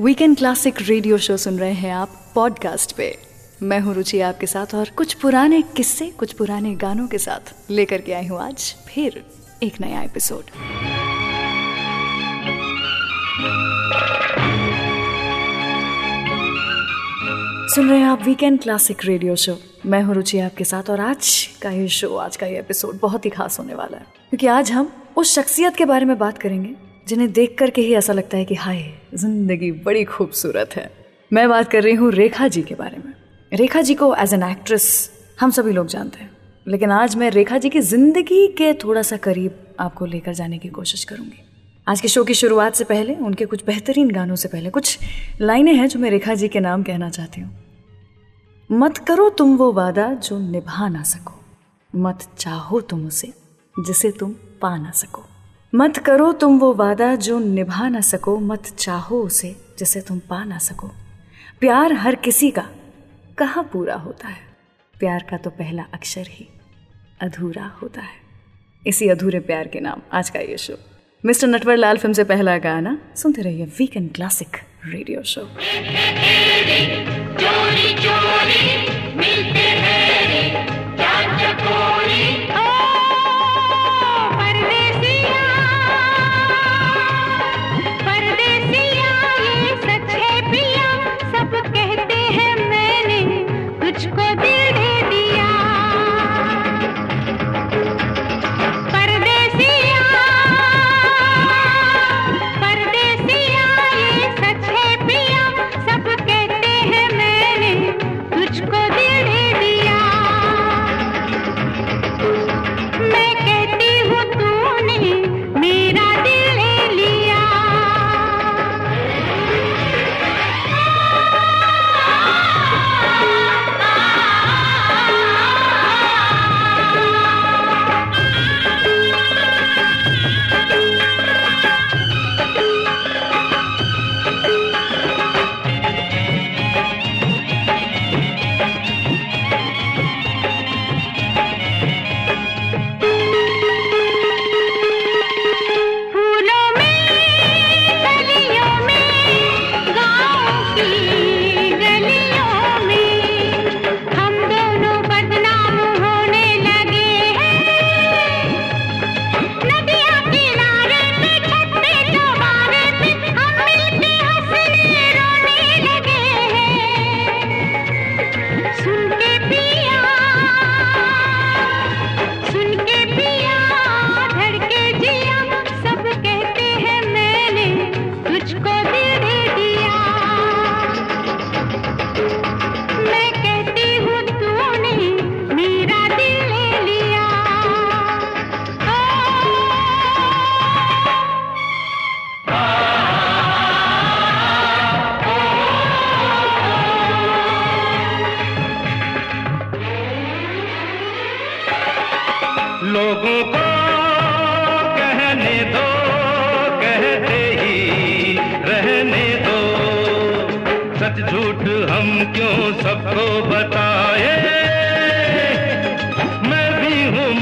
Weekend classic radio show सुन रहे हैं आप पॉडकास्ट पे। मैं हूँ रुचि आपके साथ और कुछ पुराने किस्से, कुछ पुराने गानों के साथ लेकर के आई हूँ आज फिर एक नया एपिसोड सुन रहे हैं आप वीकेंड क्लासिक रेडियो शो मैं हूँ रुचि आपके साथ और आज का ये शो आज का ये एपिसोड बहुत ही खास होने वाला है। क्योंकि आज हम उस शख्सियत के बारे में बात करेंगे जिन्हें देख करके ही ऐसा लगता है कि हाय, ज़िंदगी बड़ी खूबसूरत है। मैं बात कर रही हूँ रेखा जी के बारे में। रेखा जी को एज एन एक्ट्रेस हम सभी लोग जानते हैं। लेकिन आज मैं रेखा जी की ज़िंदगी के थोड़ा सा करीब आपको लेकर जाने की कोशिश करूँगी। आज के शो की शुरुआत से पहले, उनके कुछ बेहतरीन गानों से पहले कुछ लाइनें हैं जो मैं रेखा जी के नाम कहना चाहती हूँ। मत करो तुम वो वादा जो निभा ना सको। मत चाहो तुम उसे जिसे तुम पा ना सको। मत करो तुम वो वादा जो निभा ना सको, मत चाहो उसे जिसे तुम पा ना सको। प्यार हर किसी का कहाँ पूरा होता है? प्यार का तो पहला अक्षर ही अधूरा होता है। इसी अधूरे प्यार के नाम आज का ये show. Mister Natwar Lal film से पहला गाना, सुनते रहिए वीकेंड क्लासिक रेडियो शो चोरी चोरी, मिलते हैं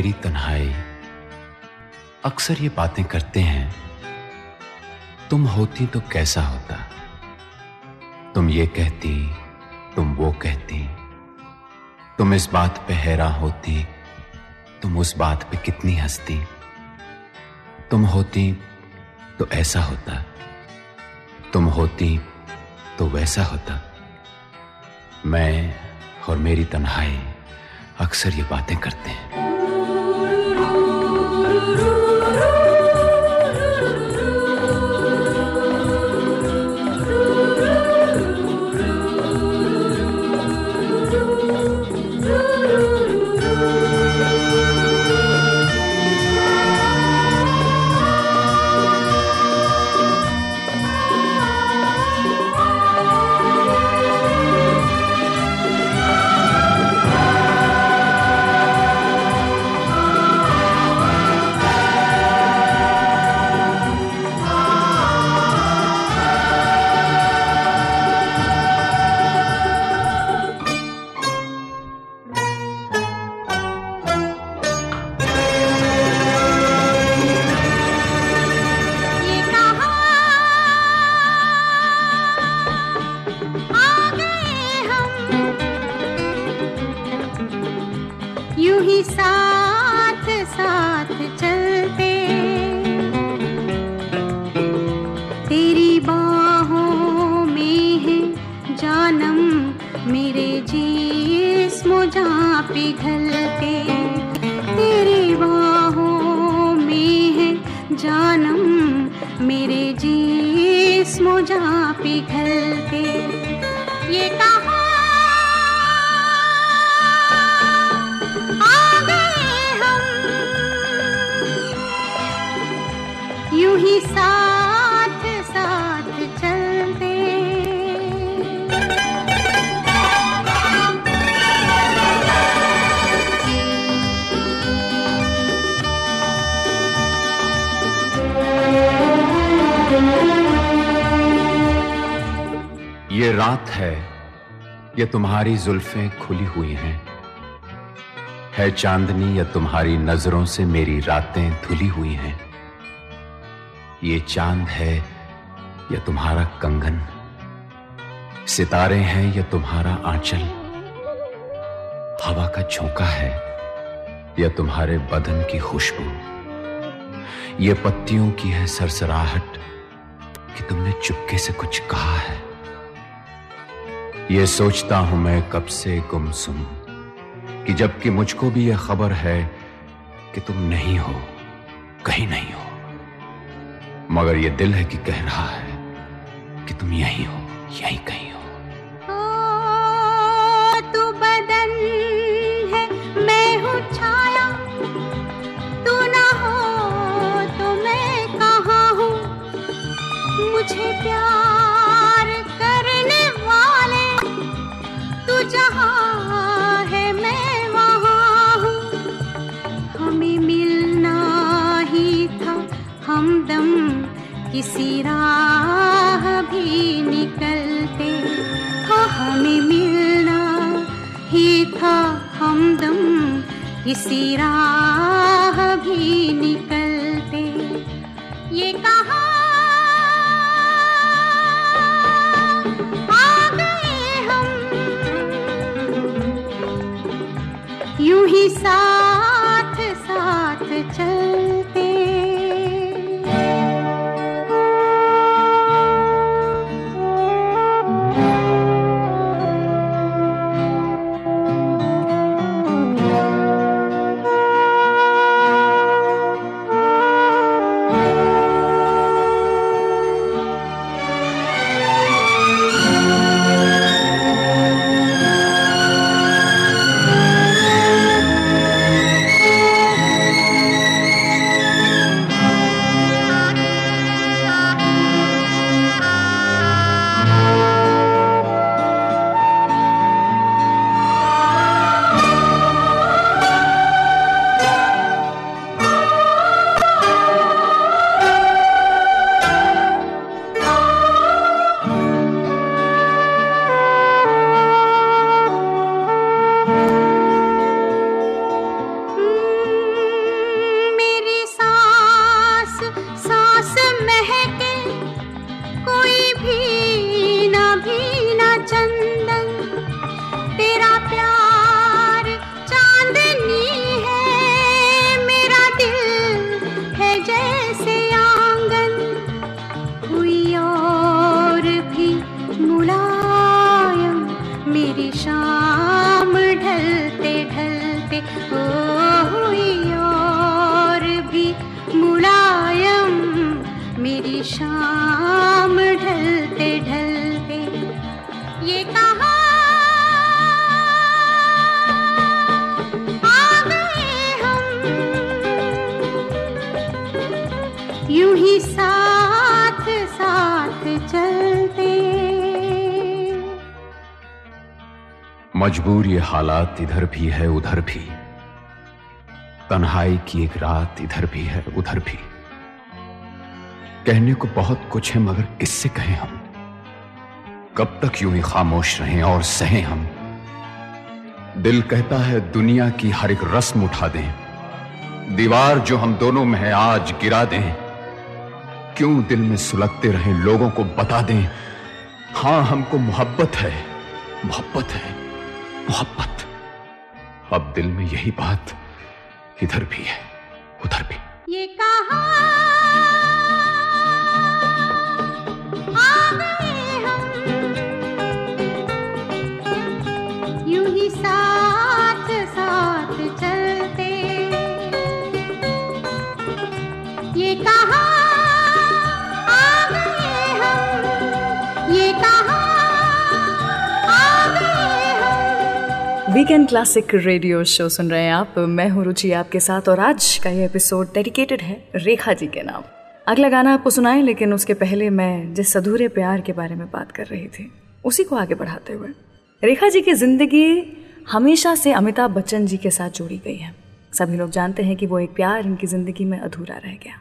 मेरी तन्हाई। अक्सर ये बातें करते हैं, तुम होती तो कैसा होता? तुम ये कहती, तुम वो कहती। तुम इस बात पे हैरान होती, तुम उस बात पे कितनी हंसती। तुम होती तो ऐसा होता। तुम होती तो वैसा होता। मैं और मेरी तन्हाई अक्सर ये बातें करते हैं। ये तुम्हारी जुल्फें खुली हुई हैं। है चांदनी, या तुम्हारी नज़रों से मेरी रातें धुली हुई हैं। ये चाँद है, या तुम्हारा कंगन। सितारे हैं, या तुम्हारा आंचल। हवा का झोंका है, या तुम्हारे बदन की खुशबू। ये पत्तियों की है सरसराहट, कि तुमने चुपके से कुछ कहा है। ये सोचता हूँ मैं कब से गुमसुम कि जबकि मुझको भी यह खबर है कि तुम नहीं हो, कहीं नहीं हो। मगर यह दिल है कि कह रहा है कि तुम यहीं हो, यहीं कहीं किसी राह भी निकलते। हमें मिलना ही था हमदम। किसी राह भी निकलते मजबूर ये हालात इधर भी है, उधर भी। तन्हाई की एक रात इधर भी है, उधर भी। कहने को बहुत कुछ है, मगर किससे कहें हम? कब तक यूँ ही खामोश रहें और सहें हम? दिल कहता है, दुनिया की हर एक रस्म उठा दें। दीवार जो हम दोनों में है, आज गिरा दें। क्यों दिल में सुलगते रहें, लोगों को बता दें, हाँ, हमको मोहब्बत है मोहब्बत है। मोहब्बत। अब दिल में यही बात इधर भी है, उधर भी। ये कहा ही साथ वीकेंड क्लासिक रेडियो शो सुन रहे हैं आप। मैं हूँ रुचि आपके साथ और आज का ये एपिसोड डेडिकेटेड है रेखा जी के नाम। अगला गाना आपको सुनाएँ, लेकिन उसके पहले मैं जिस अधूरे प्यार के बारे में बात कर रही थी, उसी को आगे बढ़ाते हुए। रेखा जी की ज़िंदगी हमेशा से अमिताभ बच्चन जी के साथ जुड़ी गई है। सभी लोग जानते हैं कि वो एक प्यार इनकी ज़िंदगी में अधूरा रह गया।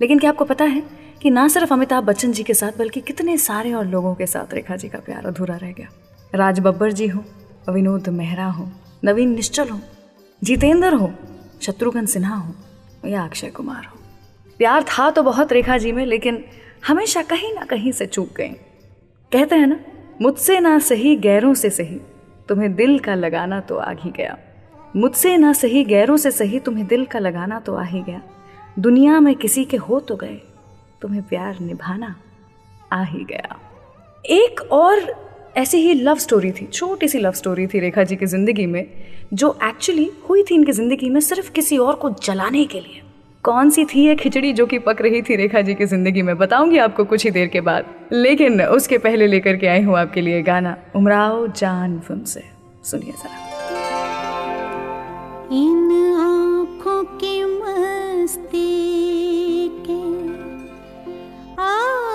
लेकिन क्या आपको पता है कि ना सिर्फ़ अमिताभ बच्चन जी के साथ, बल्कि कितने सारे और लोगों के साथ रेखा जी का प्यार अधूरा रह गया। राज बब्बर जी हो विनोद मेहरा हो, नवीन निश्चल हो, जितेंद्र हो, शत्रुघ्न सिन्हा हो या अक्षय कुमार हो। प्यार था तो बहुत रेखा जी में, लेकिन हमेशा कहीं ना कहीं से चूक गए। कहते हैं ना, मुझसे ना सही गैरों से सही, तुम्हें दिल का लगाना तो आ ही गया। मुझसे ना सही गैरों से सही, तुम्हें दिल का लगाना तो आ ही गया। दुनिया में किसी के हो तो गए, तुम्हें प्यार निभाना आ ही गया। एक और ऐसी ही लव स्टोरी थी छोटी सी लव स्टोरी थी रेखा जी की ज़िंदगी में जो एक्चुअली हुई थी इनकी ज़िंदगी में सिर्फ़ किसी और को जलाने के लिए। कौन सी थी ये खिचड़ी जो कि पक रही थी रेखा जी की ज़िंदगी में बताऊँगी आपको कुछ ही देर के बाद। लेकिन उसके पहले लेकर के आई हूँ आपके लिए गाना उमराव जान फ़िल्म से। सुनिए जरा। इन आँखों की मस्ती के आ,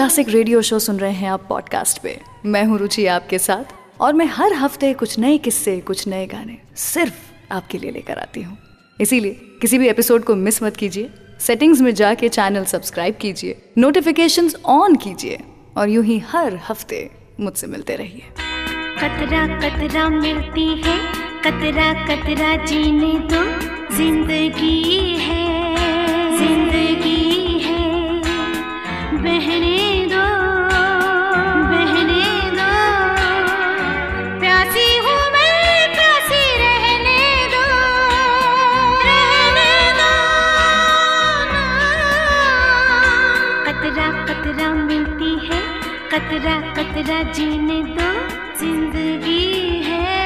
क्लासिक रेडियो शो सुन रहे हैं आप पॉडकास्ट पे। मैं हूँ रुचि आपके साथ, और मैं हर हफ़्ते कुछ नए किस्से, कुछ नए गाने सिर्फ़ आपके लिए लेकर आती हूँ। इसीलिए किसी भी एपिसोड को मिस मत कीजिए। सेटिंग्स में जाके चैनल सब्सक्राइब कीजिए नोटिफिकेशन ऑन कीजिए, और यूँ ही हर हफ़्ते मुझसे मिलते रहिए। कतरा कतरा मिलती है, कतरा कतरा जीने तो ज़िंदगी है ज़िंदगी है। बहने कतरा कतरा जीने दो ज़िंदगी है।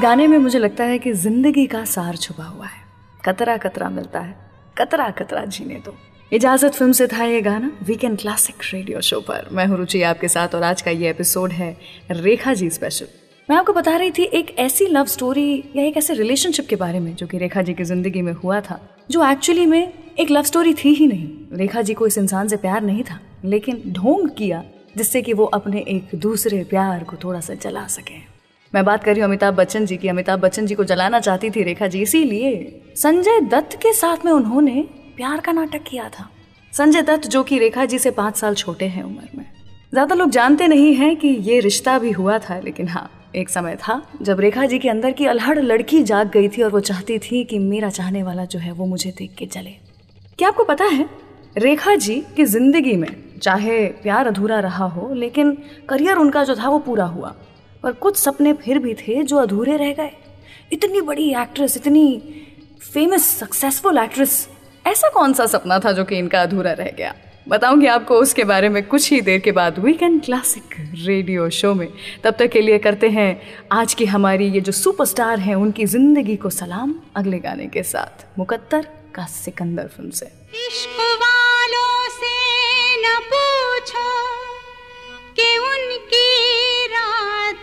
गाने में मुझे लगता है कि ज़िंदगी का सार छुपा हुआ है। कतरा कतरा मिलता है। कतरा कतरा जीने दो। इजाज़त फ़िल्म से था ये गाना वीकेंड क्लासिक रेडियो शो पर। मैं हूँ रुचि आपके साथ और आज का ये एपिसोड है रेखा जी स्पेशल मैं आपको बता रही थी एक ऐसी लव स्टोरी या एक ऐसे रिलेशनशिप के बारे में जो कि रेखा जी की ज़िंदगी में हुआ था, जो एक्चुअली में एक लव स्टोरी थी ही नहीं। रेखा जी को इस इंसान से प्यार नहीं था, लेकिन ढोंग किया जिससे कि वो अपने एक दूसरे प्यार को थोड़ा सा जला सके। मैं बात कर रही हूँ अमिताभ बच्चन जी की। अमिताभ बच्चन जी को जलाना चाहती थी रेखा जी, इसीलिए संजय दत्त के साथ में उन्होंने प्यार का नाटक किया था। संजय दत्त जो कि रेखा जी से पाँच साल छोटे हैं उम्र में। ज़्यादा लोग जानते नहीं हैं कि ये रिश्ता भी हुआ था, लेकिन हाँ एक समय था जब रेखा जी के अंदर की अलहड़ लड़की जाग गई थी और वो चाहती थी कि मेरा चाहने वाला जो है वो मुझे देख के जले क्या आपको पता है, रेखा जी की ज़िंदगी में, चाहे प्यार अधूरा रहा हो, लेकिन करियर उनका जो था वो पूरा हुआ। पर कुछ सपने फिर भी थे जो अधूरे रह गए। इतनी बड़ी एक्ट्रेस इतनी फ़ेमस सक्सेसफुल एक्ट्रेस ऐसा कौन सा सपना था जो कि इनका अधूरा रह गया? बताऊँगी आपको उसके बारे में कुछ ही देर के बाद वीकेंड क्लासिक रेडियो शो में तब तक के लिए करते हैं आज की हमारी ये जो सुपरस्टार हैं, उनकी ज़िंदगी को सलाम अगले गाने के साथ। मुकद्दर का सिकंदर फ़िल्म से। इश्क वालों से न पूछो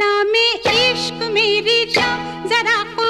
मे इश्क मेरी जा जरा को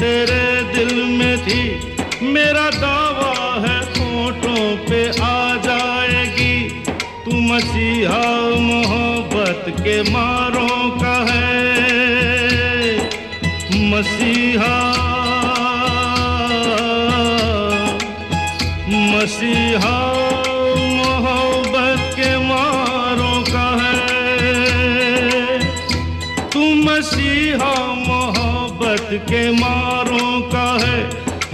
तेरे के मारों का है।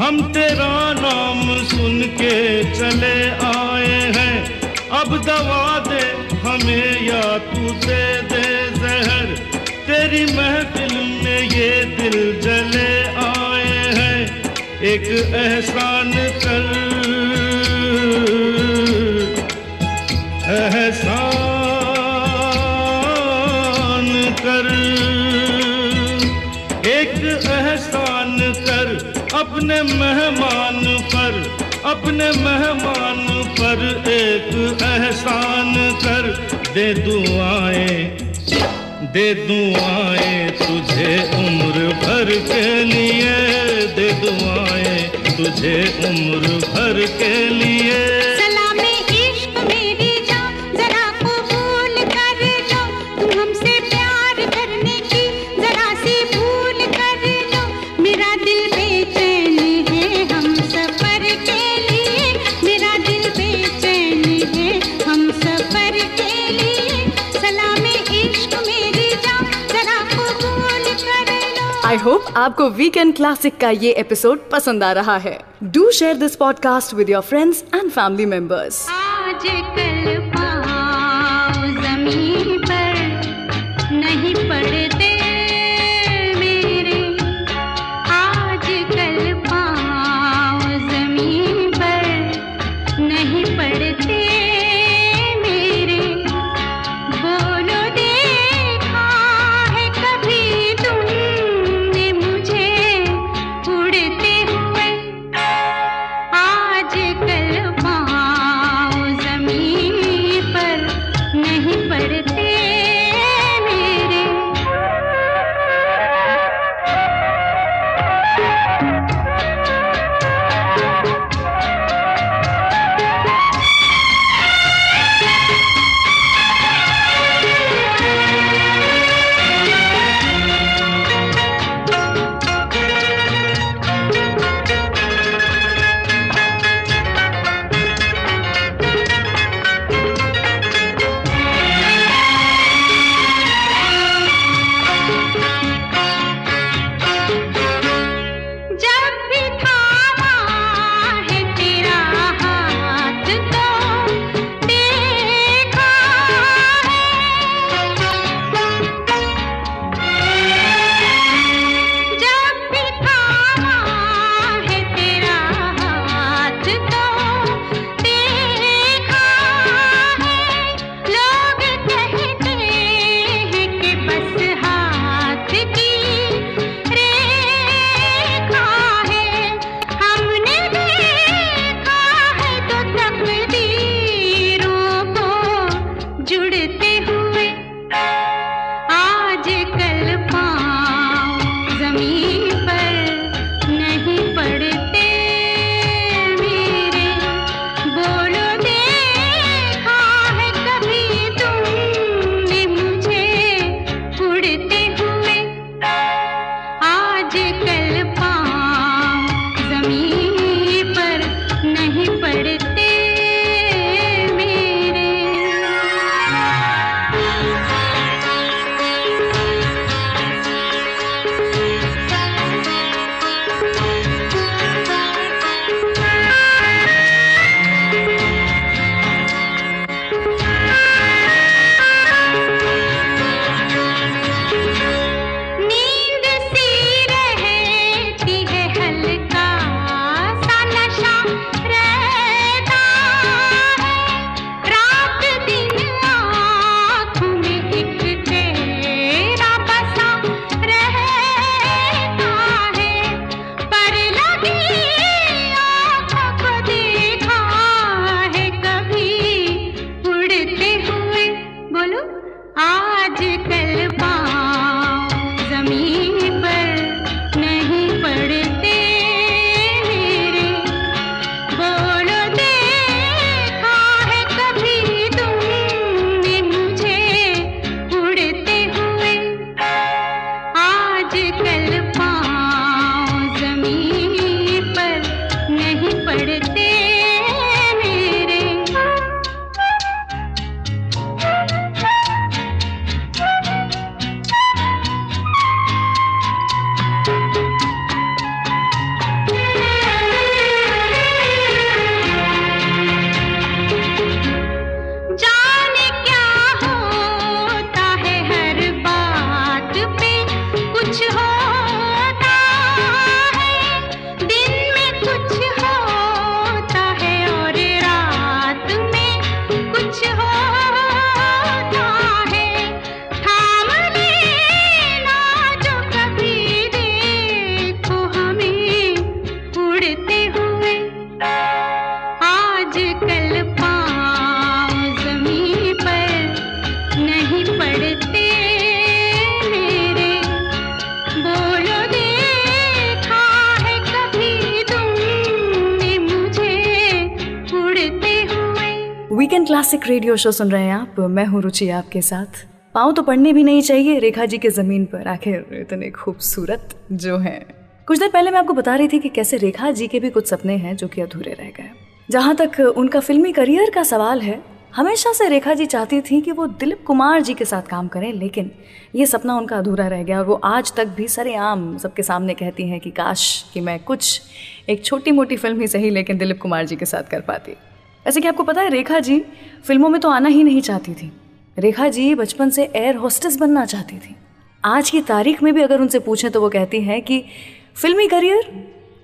हम तेरा नाम सुन के चले आए हैं। अब दवा दे हमें या तू दे दे जहर। तेरी महफिल में ये दिल जले आए हैं। एक एहसान अपने मेहमान पर एक एहसान कर। दे दुआएँ दे दुआएँ तुझे उम्र भर के लिए। दे दुआएँ तुझे उम्र भर के लिए। आपको वीकेंड क्लासिक का ये एपिसोड पसंद आ रहा है। Do share this podcast with your friends and family members radio show सुन रहे हैं आप, मैं हूँ रुचि आपके साथ। पाँव तो पढ़ने भी नहीं चाहिए, रेखा जी के ज़मीन पर। आखिर इतने खूबसूरत जो हैं। कुछ देर पहले मैं आपको बता रही थी कि कैसे रेखा जी के भी कुछ सपने हैं जो कि अधूरे रह गए। जहाँ तक उनका फिल्मी करियर का सवाल है, हमेशा से रेखा जी चाहती थी कि वो दिलीप कुमार जी के साथ काम करें, लेकिन ये सपना उनका अधूरा रह गया और वो आज तक भी सरेआम सबके सामने कहती हैं कि, काश कि मैं कुछ एक छोटी मोटी फ़िल्म ही सही, लेकिन दिलीप कुमार जी के साथ कर पाती। ऐसे कि आपको पता है, रेखा जी फ़िल्मों में तो आना ही नहीं चाहती थी। रेखा जी बचपन से एयर होस्टेस बनना चाहती थी। आज की तारीख में भी अगर उनसे पूछें तो वो कहती हैं कि, फिल्मी करियर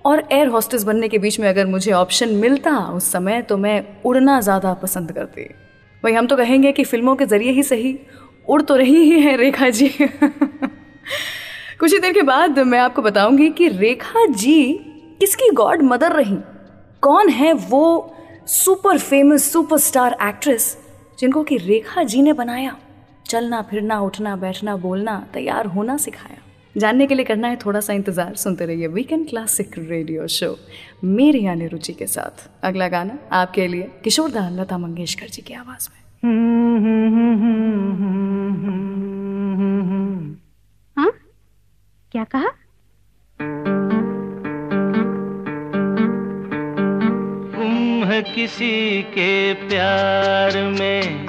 और एयर होस्टेस बनने के बीच में अगर मुझे ऑप्शन मिलता, उस समय तो मैं उड़ना ज़्यादा पसंद करती। वही हम तो कहेंगे कि फ़िल्मों के ज़रिए ही सही, उड़ तो रही ही है रेखा जी। कुछ ही देर के बाद मैं आपको बताऊँगी कि रेखा जी किसकी गॉड मदर रही? कौन है वो सुपर फ़ेमस सुपरस्टार एक्ट्रेस जिनको कि रेखा जी ने बनाया। चलना, फिरना, उठना, बैठना, बोलना, तैयार होना सिखाया। जानने के लिए करना है थोड़ा सा इंतज़ार। सुनते रहिए वीकेंड क्लासिक रेडियो शो मेरी यानी रुचि के साथ। अगला गाना आपके लिए किशोरदा लता मंगेशकर जी की आवाज़ में। हाँ? क्या कहा? किसी के प्यार में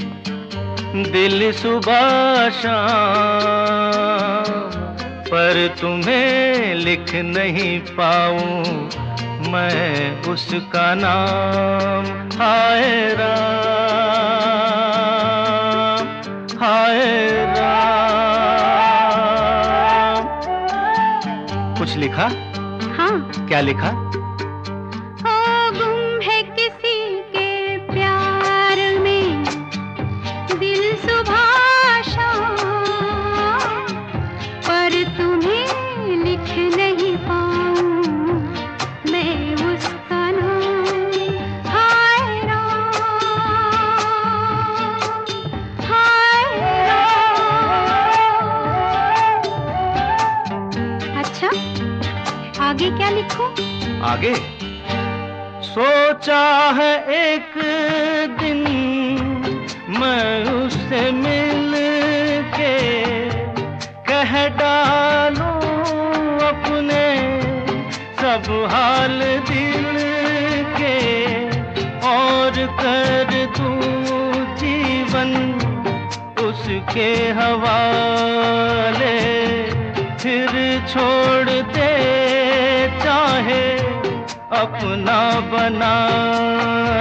दिल सुबह शाम पर तुम्हें लिख नहीं पाऊँ मैं उसका नाम। हाय राम हाय राम। कुछ लिखा? हाँ। क्या लिखा? क्या लिखूं? आगे। सोचा है एक दिन मैं उससे मिल के कह डालूं अपने सब हाल दिल के और कर दूँ जीवन उसके हवाले फिर छोड़ दे अपना बना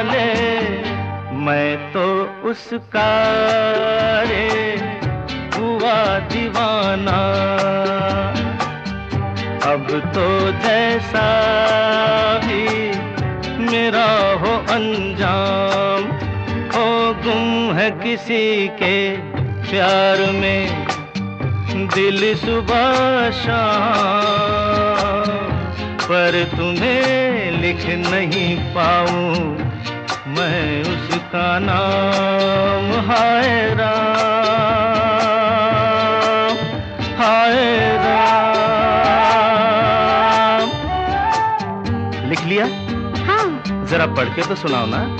ले। मैं तो उसका रे, हुआ दीवाना। अब तो जैसा भी मेरा हो अंजाम, हो गुम है किसी के प्यार में। दिल सुबह शाम पर तुम्हें लिख नहीं पाऊँ। मैं उसका नाम हाय राम हाय राम। लिख लिया? हाँ। जरा पढ़ के तो सुनाओ ना।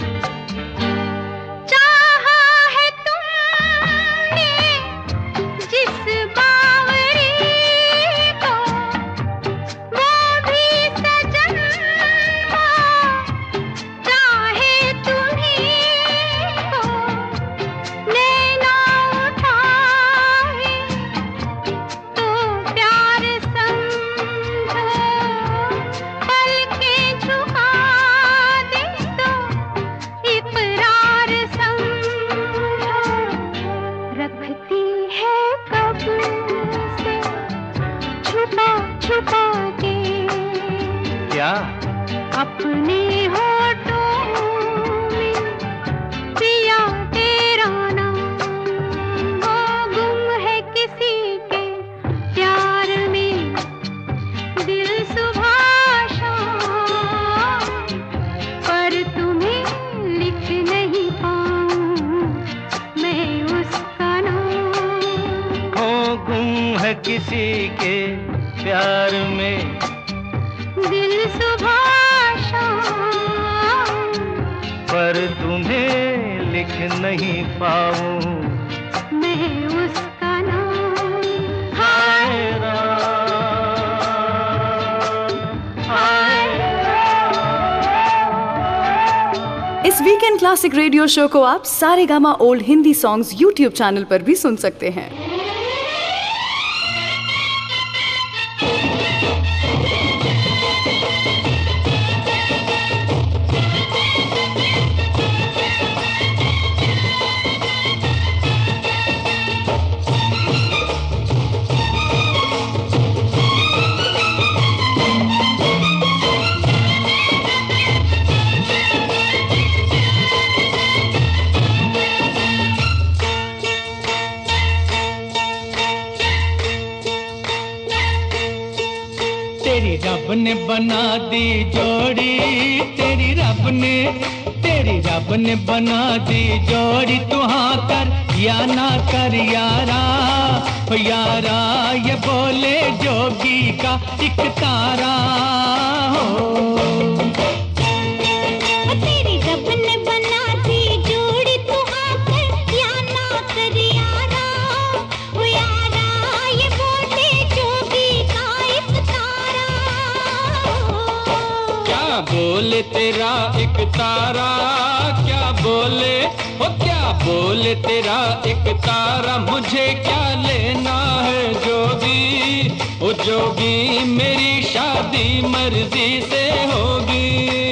रेडियो शो को आप Saregama old Hindi songs YouTube channel पर भी सुन सकते हैं। दी जोड़ी, तेरी रब ने, तेरी रब ने बना दी जोड़ी। तू हाँ कर, या ना कर यारा यारा, ये बोले जोगी का एक तारा। हो। तेरा एक तारा, क्या बोले? ओ, क्या बोले तेरा एक तारा? मुझे क्या लेना है जोगी? ओ, जोगी, मेरी शादी मर्ज़ी से होगी।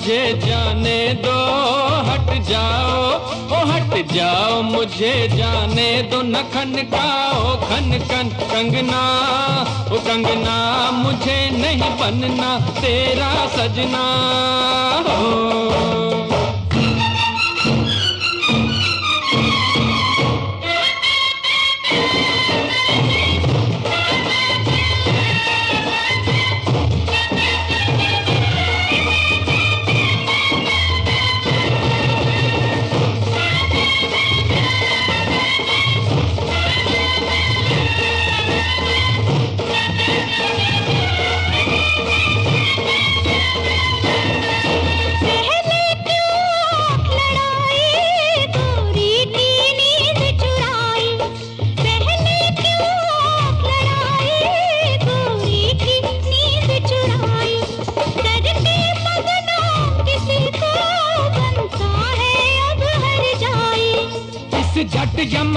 मुझे जाने दो, हट जाओ, ओ हट जाओ, मुझे जाने दो, न खन काओ खन कन, कंगना, ओ कंगना, मुझे नहीं बनना, तेरा सजना हो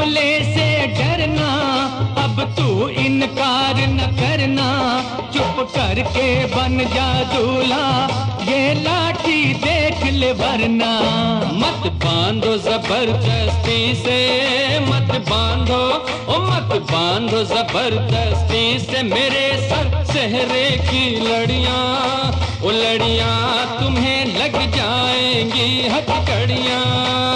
जमले से डरना, अब तू इनकार न करना। चुप करके बन जा दूल्हा, ये लाठी देख ले वरना। मत बांधो ज़बरदस्ती से, मत बांधो, ओ मत बांधो ज़बरदस्ती से मेरे सर सहरे की लड़िया। ओ लड़ियाँ तुम्हें लग जाएँगी हथकड़ियाँ।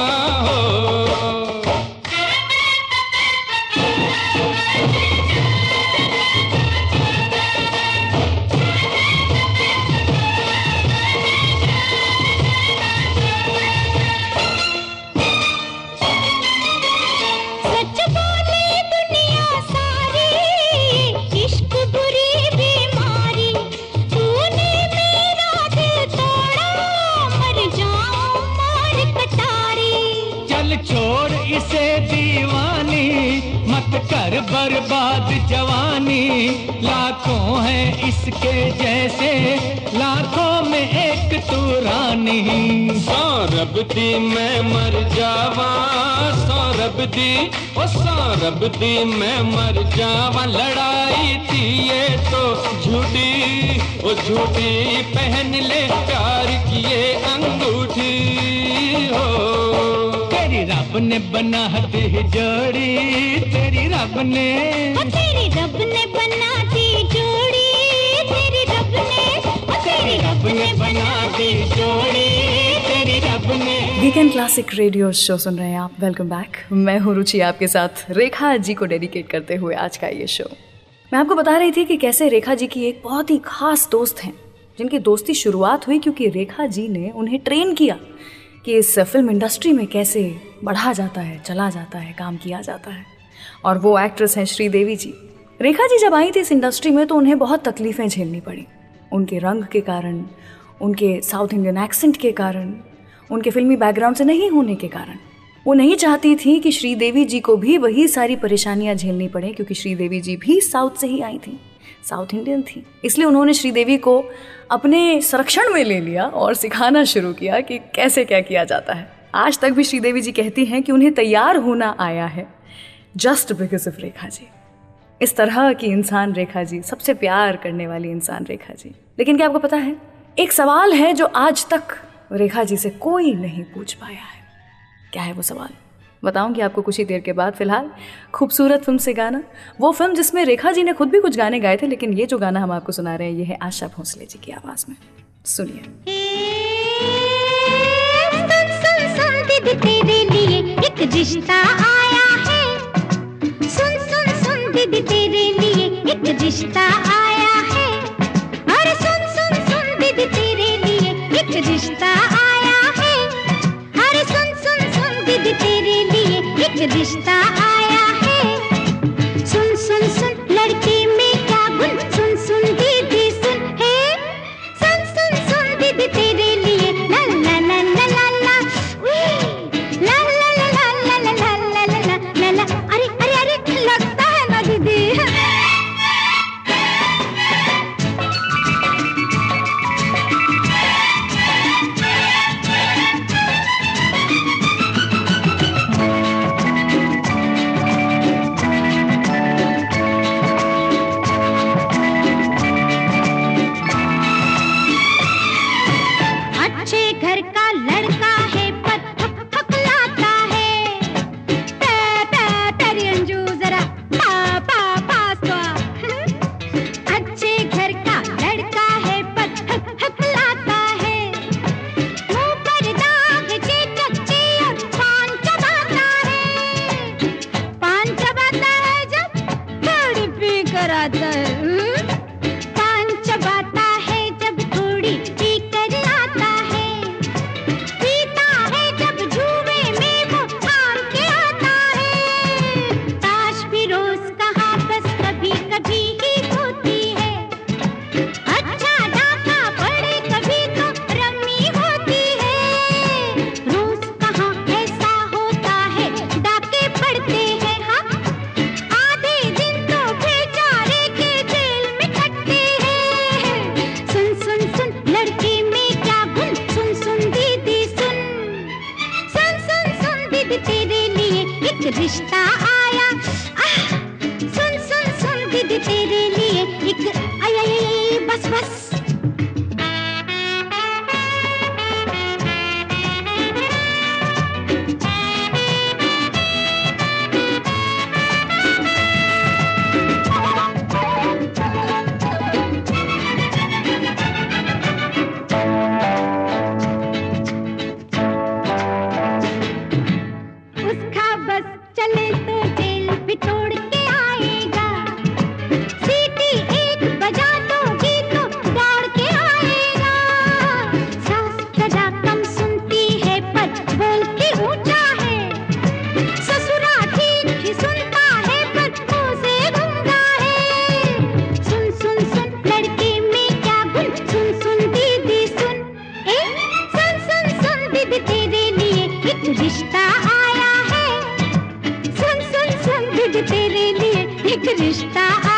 दी ओ सौरभ दी, मैं मर जावा, लड़ाई थी ये तो झूठी। ओ झूठी पहन ले, प्यार किए अंगूठी, हो। तेरी रब ने बना दी जोड़ी, तेरी रब ने तेरी रब ने वीकेंड क्लासिक रेडियो शो सुन रहे हैं आप। वेलकम बैक मैं हूँ रुचि आपके साथ। रेखा जी को डेडिकेट करते हुए आज का ये शो मैं आपको बता रही थी कि कैसे रेखा जी की एक बहुत ही खास दोस्त हैं, जिनकी दोस्ती शुरुआत हुई क्योंकि रेखा जी ने उन्हें ट्रेन किया कि इस फ़िल्म इंडस्ट्री में कैसे बढ़ा जाता है, चला जाता है, काम किया जाता है। और वो एक्ट्रेस हैं श्रीदेवी जी। रेखा जी जब आई थी इस इंडस्ट्री में तो उन्हें बहुत तकलीफ़ें झेलनी पड़ी। उनके रंग के कारण, उनके साउथ इंडियन एक्सेंट के कारण, उनके फिल्मी बैकग्राउंड से नहीं होने के कारण। वो नहीं चाहती थी कि श्रीदेवी जी को भी वही सारी परेशानियाँ झेलनी पड़े, क्योंकि श्रीदेवी जी भी साउथ से ही आई थी। साउथ इंडियन थी। इसलिए उन्होंने श्रीदेवी को अपने संरक्षण में ले लिया और सिखाना शुरू किया कि कैसे क्या किया जाता है। आज तक भी श्रीदेवी जी कहती हैं कि उन्हें तैयार होना आया है। Just because of Rekha ji. इस तरह की इंसान रेखा जी, सबसे प्यार करने वाली इंसान रेखा जी। लेकिन क्या आपको पता है, एक सवाल है जो आज तक रेखा जी से कोई नहीं पूछ पाया है। क्या है वो सवाल? बताऊँगी आपको कुछ ही देर के बाद फ़िलहाल खूबसूरत फ़िल्म से गाना, वो फ़िल्म जिसमें रेखा जी ने खुद भी कुछ गाने गाए थे, लेकिन ये जो गाना हम आपको सुना रहे हैं, ये है आशा भोसले जी की आवाज़ में। सुनिए। दीदी तेरे लिए एक रिश्ता आया है। अरे सुन सुन सुन, दीदी, तेरे लिए एक रिश्ता आया है। अरे सुन सुन सुन, दीदी, तेरे लिए एक रिश्ता रिश्ता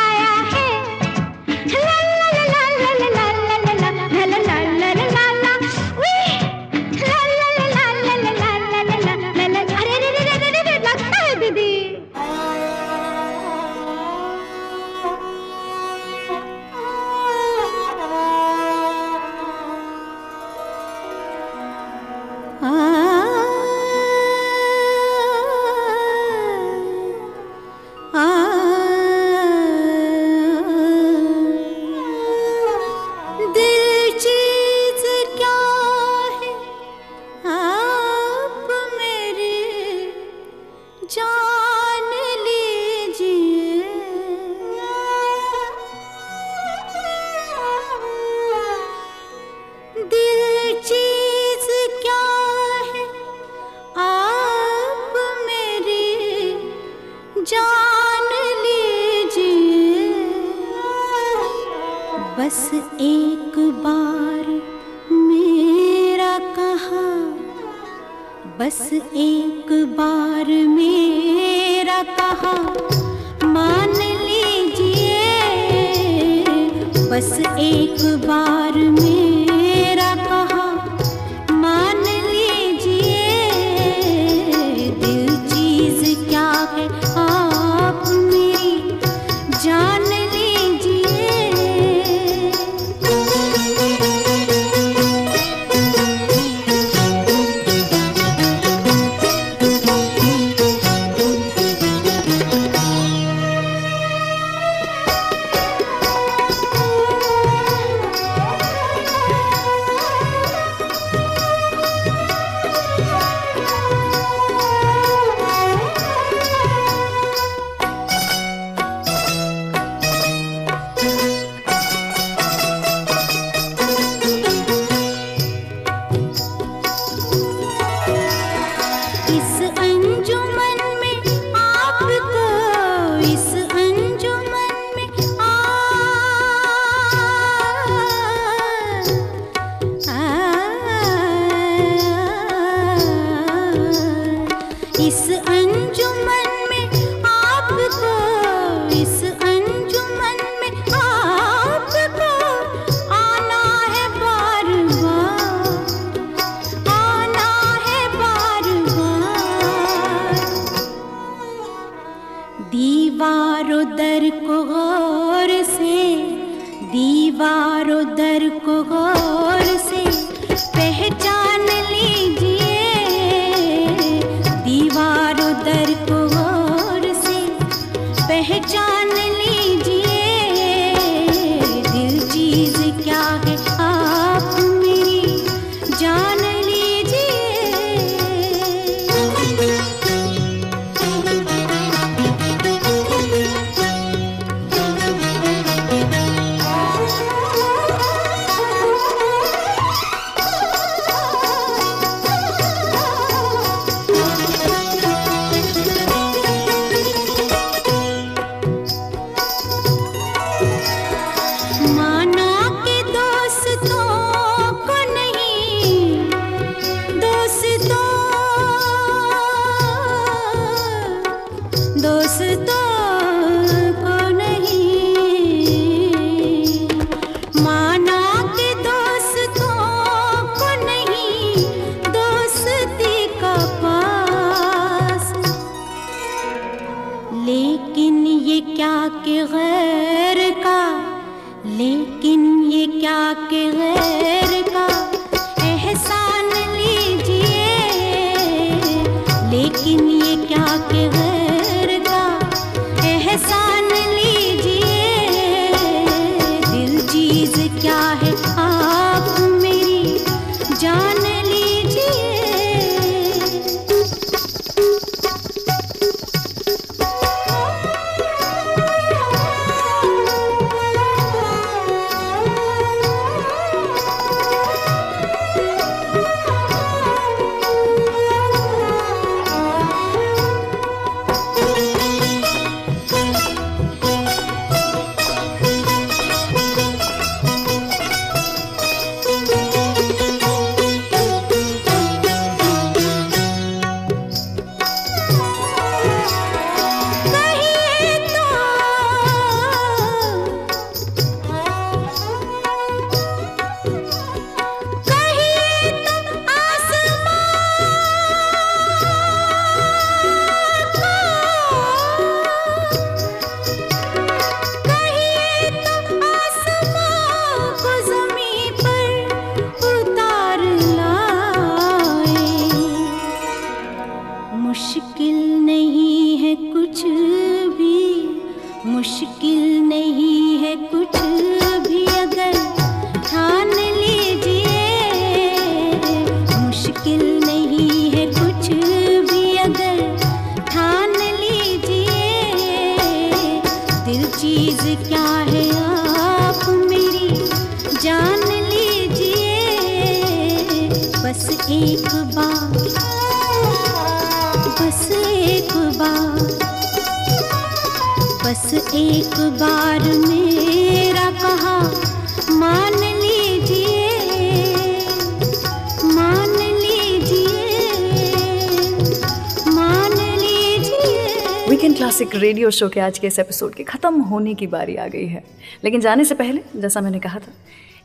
रेडियो शो के आज के इस एपिसोड के ख़त्म होने की बारी आ गई है। लेकिन जाने से पहले, जैसा मैंने कहा था,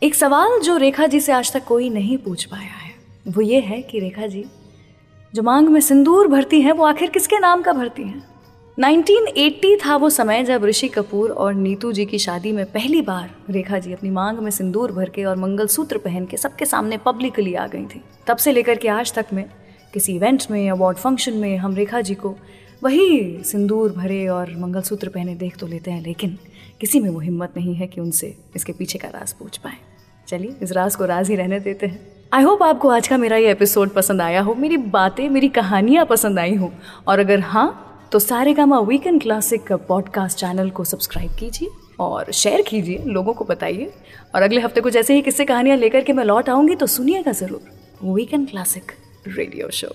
एक सवाल जो रेखा जी से आज तक कोई नहीं पूछ पाया है, वो ये है कि रेखा जी, जो मांग में सिंदूर भरती हैं, वो आखिर किसके नाम का भरती हैं? 1980 था वो समय जब ऋषि कपूर और नीतू जी की शादी में पहली बार रेखा जी अपनी मांग में सिंदूर भर के और मंगलसूत्र पहन के सबके सामने पब्लिकली आ गई थी। तब से लेकर के आज तक में, किसी इवेंट में अवार्ड फ़ंक्शन में, हम रेखा जी को वही सिंदूर भरे और मंगलसूत्र पहने देख तो लेते हैं, लेकिन किसी में वो हिम्मत नहीं है कि उनसे इसके पीछे का राज पूछ पाए। चलिए, इस राज को राज ही रहने देते हैं। आई होप आपको आज का मेरा ये एपिसोड पसंद आया हो। मेरी बातें, मेरी कहानियाँ पसंद आई हो। और अगर हाँ तो Saregama weekend classic podcast channel को सब्सक्राइब कीजिए और शेयर कीजिए, लोगों को बताइए। और अगले हफ़्ते कुछ ऐसे ही किस्से कहानियाँ लेकर के मैं लौट आऊँगी तो सुनिएगा ज़रूर वीकेंड क्लासिक रेडियो शो